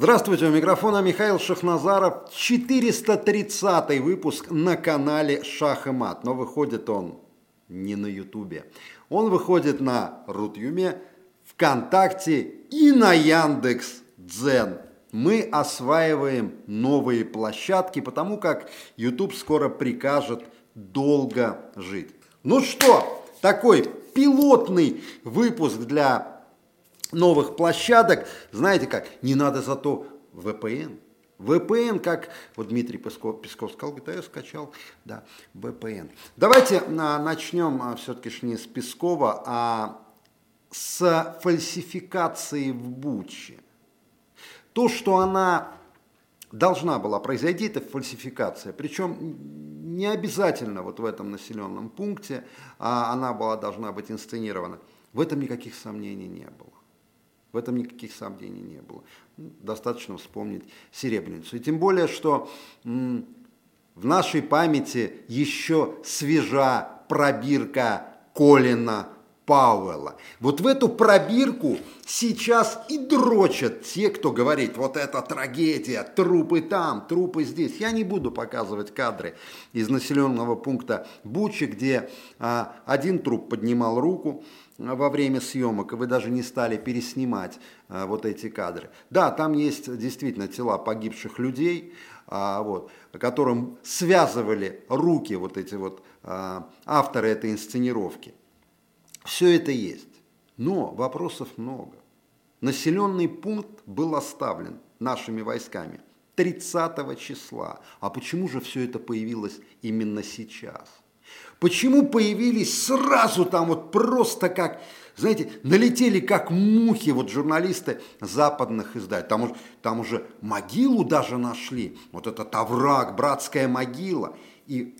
Здравствуйте, у микрофона Михаил Шахназаров, 430 выпуск на канале Шах и Мат, но выходит он не на Ютубе. Он выходит на Рутюме, ВКонтакте и на Яндекс Дзен. Мы осваиваем новые площадки, потому как YouTube скоро прикажет долго жить. Ну что, такой пилотный выпуск для новых площадок. Знаете как, не надо зато VPN. VPN, как вот Дмитрий Песков, Песков сказал, говорит, а я скачал, да, VPN. Давайте а, начнем а, все-таки не с Пескова, а с фальсификации в Буче. То, что она должна была произойти, это фальсификация. Причем не обязательно вот в этом населенном пункте а она была, должна быть инсценирована. В этом никаких сомнений не было. В этом никаких сомнений не было. Достаточно вспомнить Серебряницу. И тем более, что в нашей памяти еще свежа пробирка Колина Пауэлла. Вот в эту пробирку сейчас и дрочат те, кто говорит, вот это трагедия, трупы там, трупы здесь. Я не буду показывать кадры из населенного пункта Бучи, где а, один труп поднимал руку, во время съемок, и вы даже не стали переснимать а, вот эти кадры. Да, там есть действительно тела погибших людей, а, вот, которым связывали руки вот эти вот а, авторы этой инсценировки. Все это есть. Но вопросов много. Населенный пункт был оставлен нашими войсками 30 числа. А почему же все это появилось именно сейчас? Почему появились сразу там вот просто как, знаете, налетели как мухи вот журналисты западных изданий. Там, там уже могилу даже нашли, вот этот овраг, братская могила. И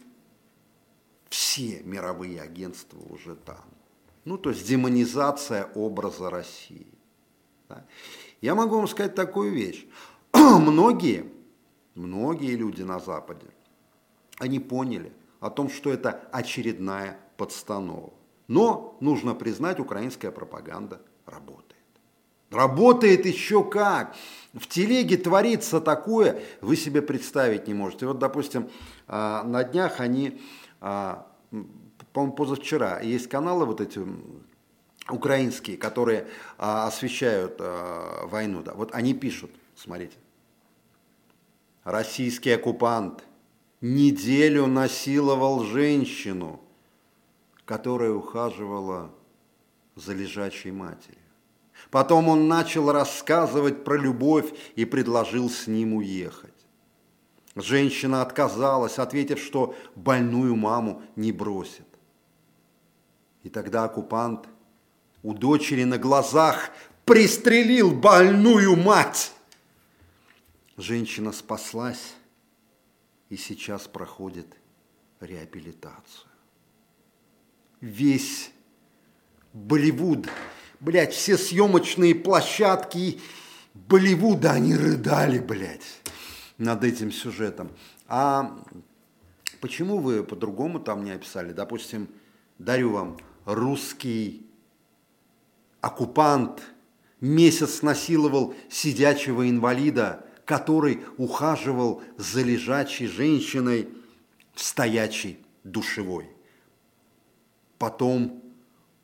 все мировые агентства уже там. Ну, то есть демонизация образа России. Да. Я могу вам сказать такую вещь. многие, многие люди на Западе, они поняли, о том, что это очередная подстанова. Но, нужно признать, украинская пропаганда работает. Работает еще как. В телеге творится такое, вы себе представить не можете. Вот, допустим, а, на днях они, а, по-моему, позавчера, есть каналы вот эти украинские, которые а, освещают войну. Да. Вот они пишут, смотрите, российский оккупант неделю насиловал женщину, которая ухаживала за лежачей матерью. Потом он начал рассказывать про любовь и предложил с ним уехать. Женщина отказалась, ответив, что больную маму не бросит. И тогда оккупант у дочери на глазах пристрелил больную мать. Женщина спаслась, и сейчас проходит реабилитацию. Весь Болливуд, блядь, все съемочные площадки Болливуда, они рыдали, блядь, над этим сюжетом. А почему вы по-другому там не описали? Допустим, дарю вам русский оккупант месяц насиловал сидячего инвалида – который ухаживал за лежачей женщиной в стоячей душевой. Потом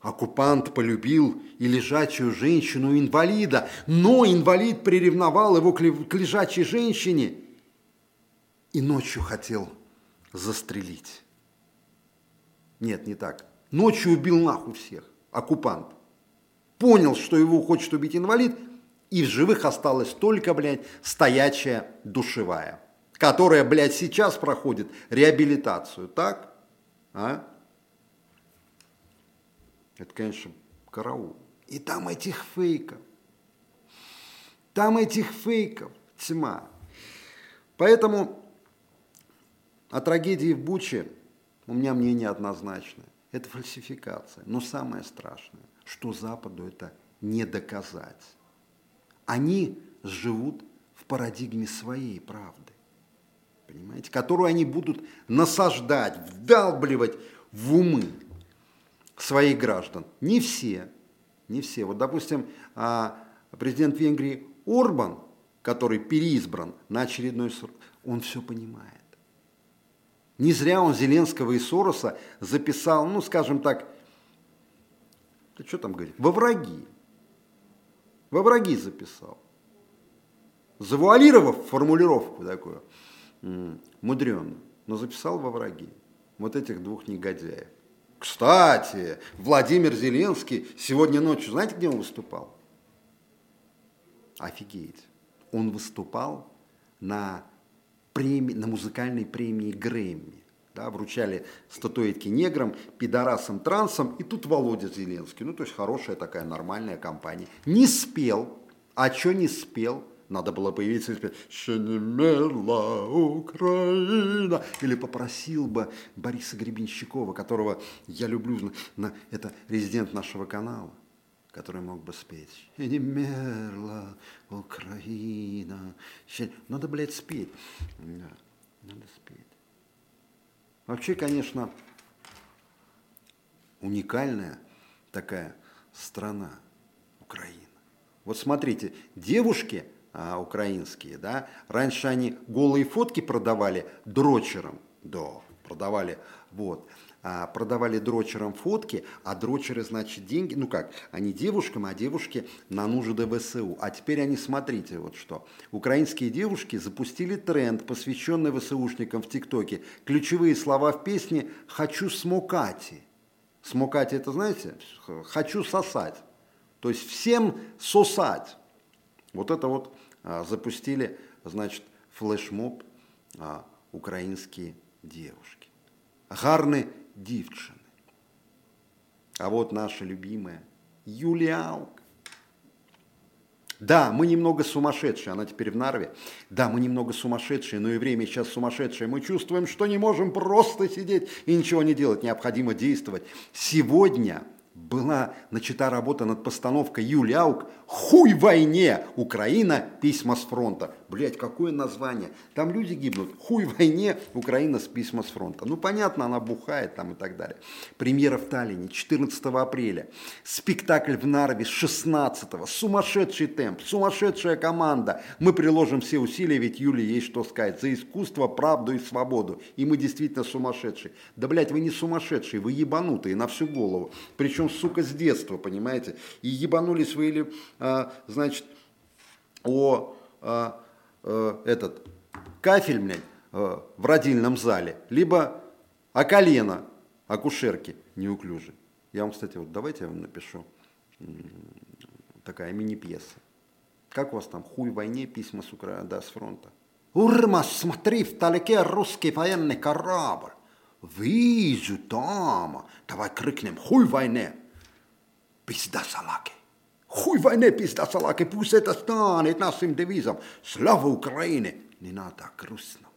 оккупант полюбил и лежачую женщину-инвалида, но инвалид приревновал его к лежачей женщине и ночью хотел застрелить. Нет, не так. Ночью убил нахуй всех, оккупант. Понял, что его хочет убить инвалид – и в живых осталась только, блядь, стоячая душевая, которая, блядь, сейчас проходит реабилитацию, так? А? Это, конечно, караул. И там этих фейков, там этих фейков тьма. Поэтому о трагедии в Буче у меня мнение однозначное. Это фальсификация. Но самое страшное, что Западу это не доказать они живут в парадигме своей правды, понимаете, которую они будут насаждать, вдалбливать в умы своих граждан. Не все, не все. Вот, допустим, а, президент Венгрии Орбан, который переизбран на очередной срок, он все понимает. Не зря он Зеленского и Сороса записал, ну, скажем так, да что там говорить, во враги. Во враги записал. Завуалировав формулировку такую, мудреную, но записал во враги вот этих двух негодяев. Кстати, Владимир Зеленский сегодня ночью, знаете, где он выступал? Офигеть. Он выступал на, премии, на музыкальной премии Грэмми. Да, вручали статуэтки неграм, пидорасам, трансам, и тут Володя Зеленский. Ну, то есть хорошая такая нормальная компания. Не спел. А что не спел? Надо было появиться и спеть «Ще не мерла Украина» или попросил бы Бориса Гребенщикова, которого я люблю, на, это резидент нашего канала, который мог бы спеть «Ще не мерла Украина». Надо, блядь, спеть. Надо спеть. Вообще, конечно, уникальная такая страна Украина. Вот смотрите, девушки – а, украинские, да, раньше они голые фотки продавали дрочерам, да, продавали, вот, а, продавали дрочерам фотки, а дрочеры, значит, деньги, ну как, они девушкам, а девушки на нужды ВСУ. А теперь они, смотрите, вот что, украинские девушки запустили тренд, посвященный ВСУшникам в ТикТоке. Ключевые слова в песне «хочу смокати». Смокати это, знаете, «хочу сосать». То есть всем сосать. Вот это вот а, запустили, значит, флешмоб а, украинские девушки. Гарны дівчини. А вот наша любимая Юлия Аук. Да, мы немного сумасшедшие, она теперь в Нарве. Да, мы немного сумасшедшие, но и время сейчас сумасшедшее. Мы чувствуем, что не можем просто сидеть и ничего не делать, необходимо действовать. Сегодня была начата работа над постановкой Юли Аук «Хуй войне! Украина. Письма с фронта». Блять, какое название? Там люди гибнут. «Хуй войне! Украина с письма с фронта». Ну, понятно, она бухает там и так далее. Премьера в Таллине 14 апреля. Спектакль в Нарве 16 -го. Сумасшедший темп, сумасшедшая команда. Мы приложим все усилия, ведь Юле есть что сказать. За искусство, правду и свободу. И мы действительно сумасшедшие. Да, блядь, вы не сумасшедшие, вы ебанутые на всю голову. Причем причем, сука, с детства, понимаете? И ебанулись вы или, а, значит, о а, а, этот кафель, блядь, а, в родильном зале, либо о колено акушерки неуклюжей. Я вам, кстати, вот давайте я вам напишу такая мини-пьеса. Как у вас там, хуй войне, письма с, Укра... да, с фронта? Урмас, смотри, вдалеке русский военный корабль. Вижу, дама. Давай крикнем «Хуй войне!» Пизда салаки. Хуй войне, пизда салаки. Пусть это станет нашим девизом. Слава Украине! Не надо грустно.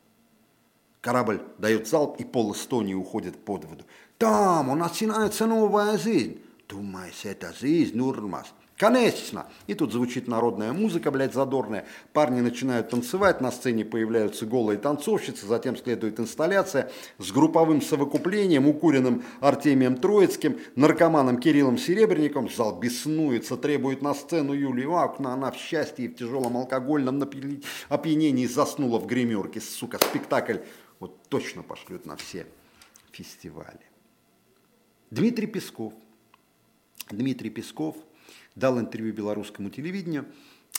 Корабль дает залп, и пол Эстонии уходит под воду. Там начинается новая жизнь. Думаешь, это жизнь, Урмас? Конечно! И тут звучит народная музыка, блядь, задорная. Парни начинают танцевать, на сцене появляются голые танцовщицы, затем следует инсталляция с групповым совокуплением, укуренным Артемием Троицким, наркоманом Кириллом Серебренником. Зал беснуется, требует на сцену Юлию Акна. Она в счастье и в тяжелом алкогольном опьянении заснула в гримерке. Сука, спектакль вот точно пошлют на все фестивали. Дмитрий Песков. Дмитрий Песков – дал интервью белорусскому телевидению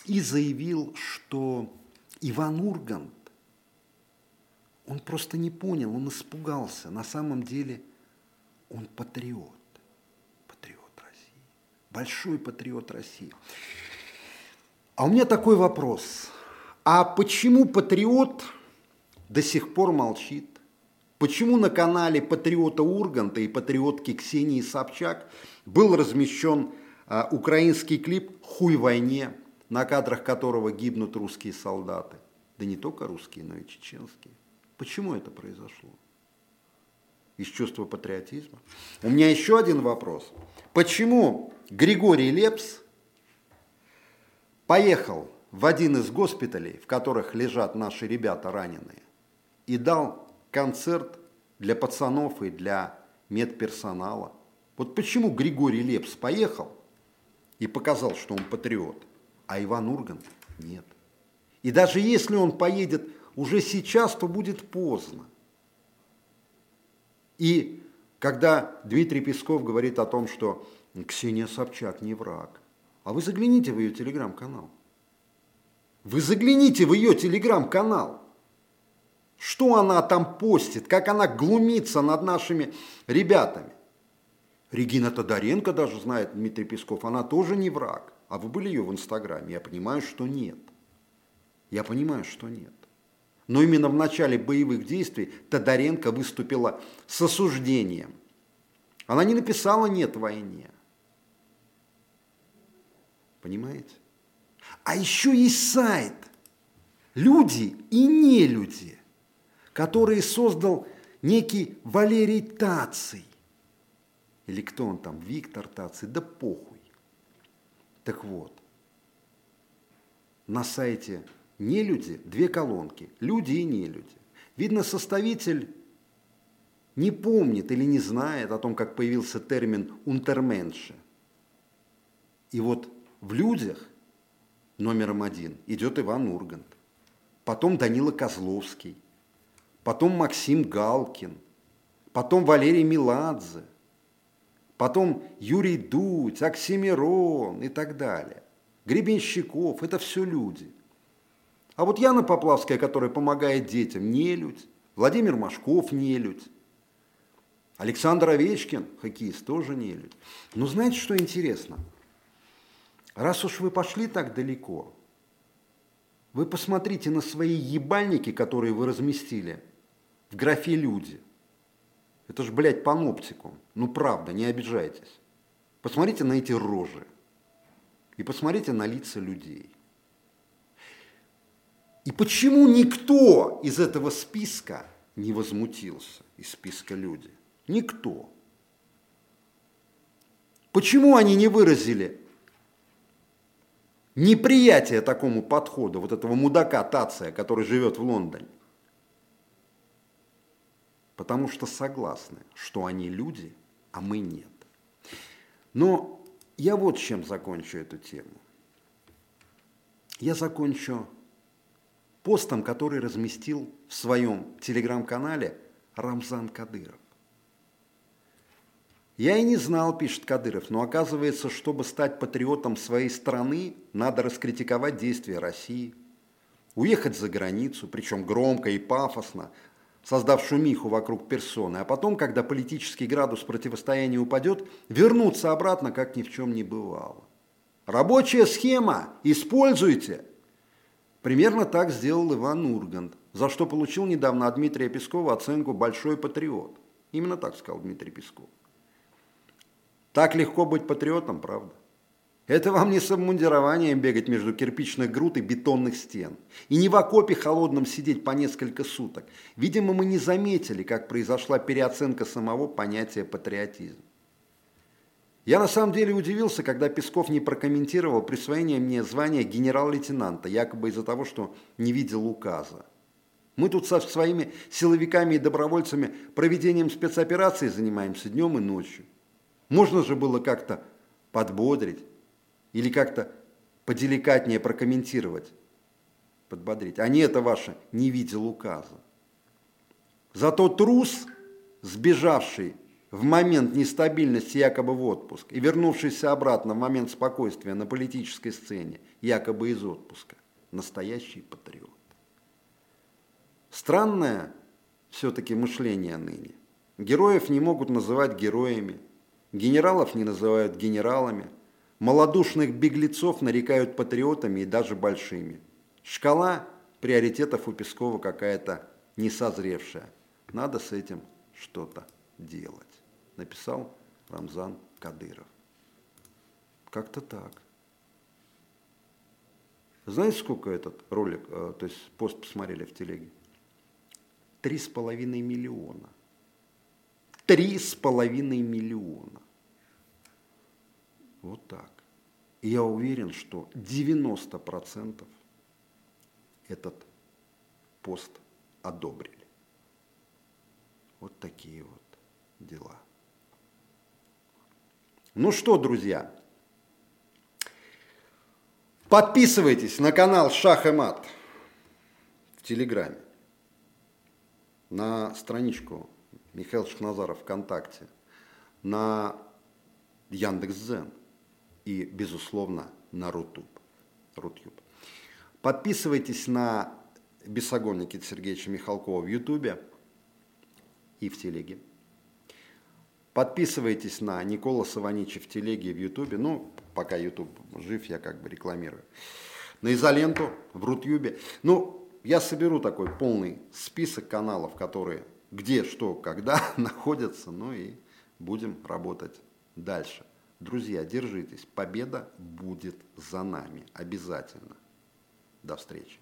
и заявил, что Иван Ургант, он просто не понял, он испугался. На самом деле он патриот, патриот России, большой патриот России. А у меня такой вопрос. А почему патриот до сих пор молчит? Почему на канале патриота Урганта и патриотки Ксении Собчак был размещен украинский клип «Хуй войне», на кадрах которого гибнут русские солдаты. Да не только русские, но и чеченские. Почему это произошло? Из чувства патриотизма. У меня еще один вопрос. Почему Григорий Лепс поехал в один из госпиталей, в которых лежат наши ребята раненые, и дал концерт для пацанов и для медперсонала. Вот почему Григорий Лепс поехал и показал, что он патриот, а Иван Ургант нет. И даже если он поедет уже сейчас, то будет поздно. И когда Дмитрий Песков говорит о том, что Ксения Собчак не враг, а вы загляните в ее телеграм-канал. Вы загляните в ее телеграм-канал. Что она там постит, как она глумится над нашими ребятами. Регина Тодоренко даже знает Дмитрий Песков, она тоже не враг. А вы были ее в Инстаграме? Я понимаю, что нет. Я понимаю, что нет. Но именно в начале боевых действий Тодоренко выступила с осуждением. Она не написала «нет войне». Понимаете? А еще есть сайт «Люди и не люди», который создал некий Валерий Таций. Или кто он там, Виктор Таций, да похуй. Так вот, на сайте не люди, две колонки, люди и не люди. Видно, составитель не помнит или не знает о том, как появился термин «унтерменше». И вот в людях номером один идет Иван Ургант, потом Данила Козловский, потом Максим Галкин, потом Валерий Меладзе, потом Юрий Дудь, Оксимирон и так далее. Гребенщиков – это все люди – а вот Яна Поплавская, которая помогает детям, не людь. Владимир Машков не людь. Александр Овечкин, хоккеист, тоже не людь. Но знаете, что интересно? Раз уж вы пошли так далеко, вы посмотрите на свои ебальники, которые вы разместили в графе «люди». Это ж, блядь, паноптикум. Ну, правда, не обижайтесь. Посмотрите на эти рожи. И посмотрите на лица людей. И почему никто из этого списка не возмутился, из списка люди? Никто. Почему они не выразили неприятие такому подходу, вот этого мудака Тация, который живет в Лондоне? Потому что согласны, что они люди, а мы нет. Но я вот чем закончу эту тему. Я закончу постом, который разместил в своем телеграм-канале Рамзан Кадыров. Я и не знал, пишет Кадыров, но оказывается, чтобы стать патриотом своей страны, надо раскритиковать действия России, уехать за границу, причем громко и пафосно, создав шумиху вокруг персоны, а потом, когда политический градус противостояния упадет, вернуться обратно, как ни в чем не бывало. Рабочая схема, используйте – Примерно так сделал Иван Ургант, за что получил недавно от Дмитрия Пескова оценку «большой патриот». Именно так сказал Дмитрий Песков. Так легко быть патриотом, правда? Это вам не с обмундированием бегать между кирпичных груд и бетонных стен. И не в окопе холодном сидеть по несколько суток. Видимо, мы не заметили, как произошла переоценка самого понятия патриотизм. Я на самом деле удивился, когда Песков не прокомментировал присвоение мне звания генерал-лейтенанта, якобы из-за того, что не видел указа. Мы тут со своими силовиками и добровольцами проведением спецоперации занимаемся днем и ночью. Можно же было как-то подбодрить или как-то поделикатнее прокомментировать, подбодрить. А не это ваше «не видел указа». Зато трус, сбежавший в момент нестабильности якобы в отпуск и вернувшийся обратно в момент спокойствия на политической сцене, якобы из отпуска, настоящий патриот. Странное все-таки мышление ныне. Героев не могут называть героями, генералов не называют генералами, малодушных беглецов нарекают патриотами и даже большими. Шкала приоритетов у Пескова какая-то несозревшая. Надо с этим что-то делать написал Рамзан Кадыров. Как-то так. Знаете, сколько этот ролик, э, то есть пост посмотрели в телеге? Три с половиной миллиона. Три с половиной миллиона. Вот так. И я уверен, что 90% этот пост одобрили. Вот такие вот дела. Ну что, друзья, подписывайтесь на канал Шах и Мат. Телеграме, на страничку Михаил Шахназаров ВКонтакте, на Яндекс.Зен и, безусловно, на Рутуб. Рутюб. Подписывайтесь на Бесогон Никита Сергеевича Михалкова в Ютубе и в Телеге. Подписывайтесь на Никола Саваничи в Телеге и в Ютубе. Ну, пока Ютуб жив, я как бы рекламирую. На изоленту в Рутюбе. Ну, я соберу такой полный список каналов, которые где, что, когда находятся, ну и будем работать дальше. Друзья, держитесь, победа будет за нами, обязательно. До встречи.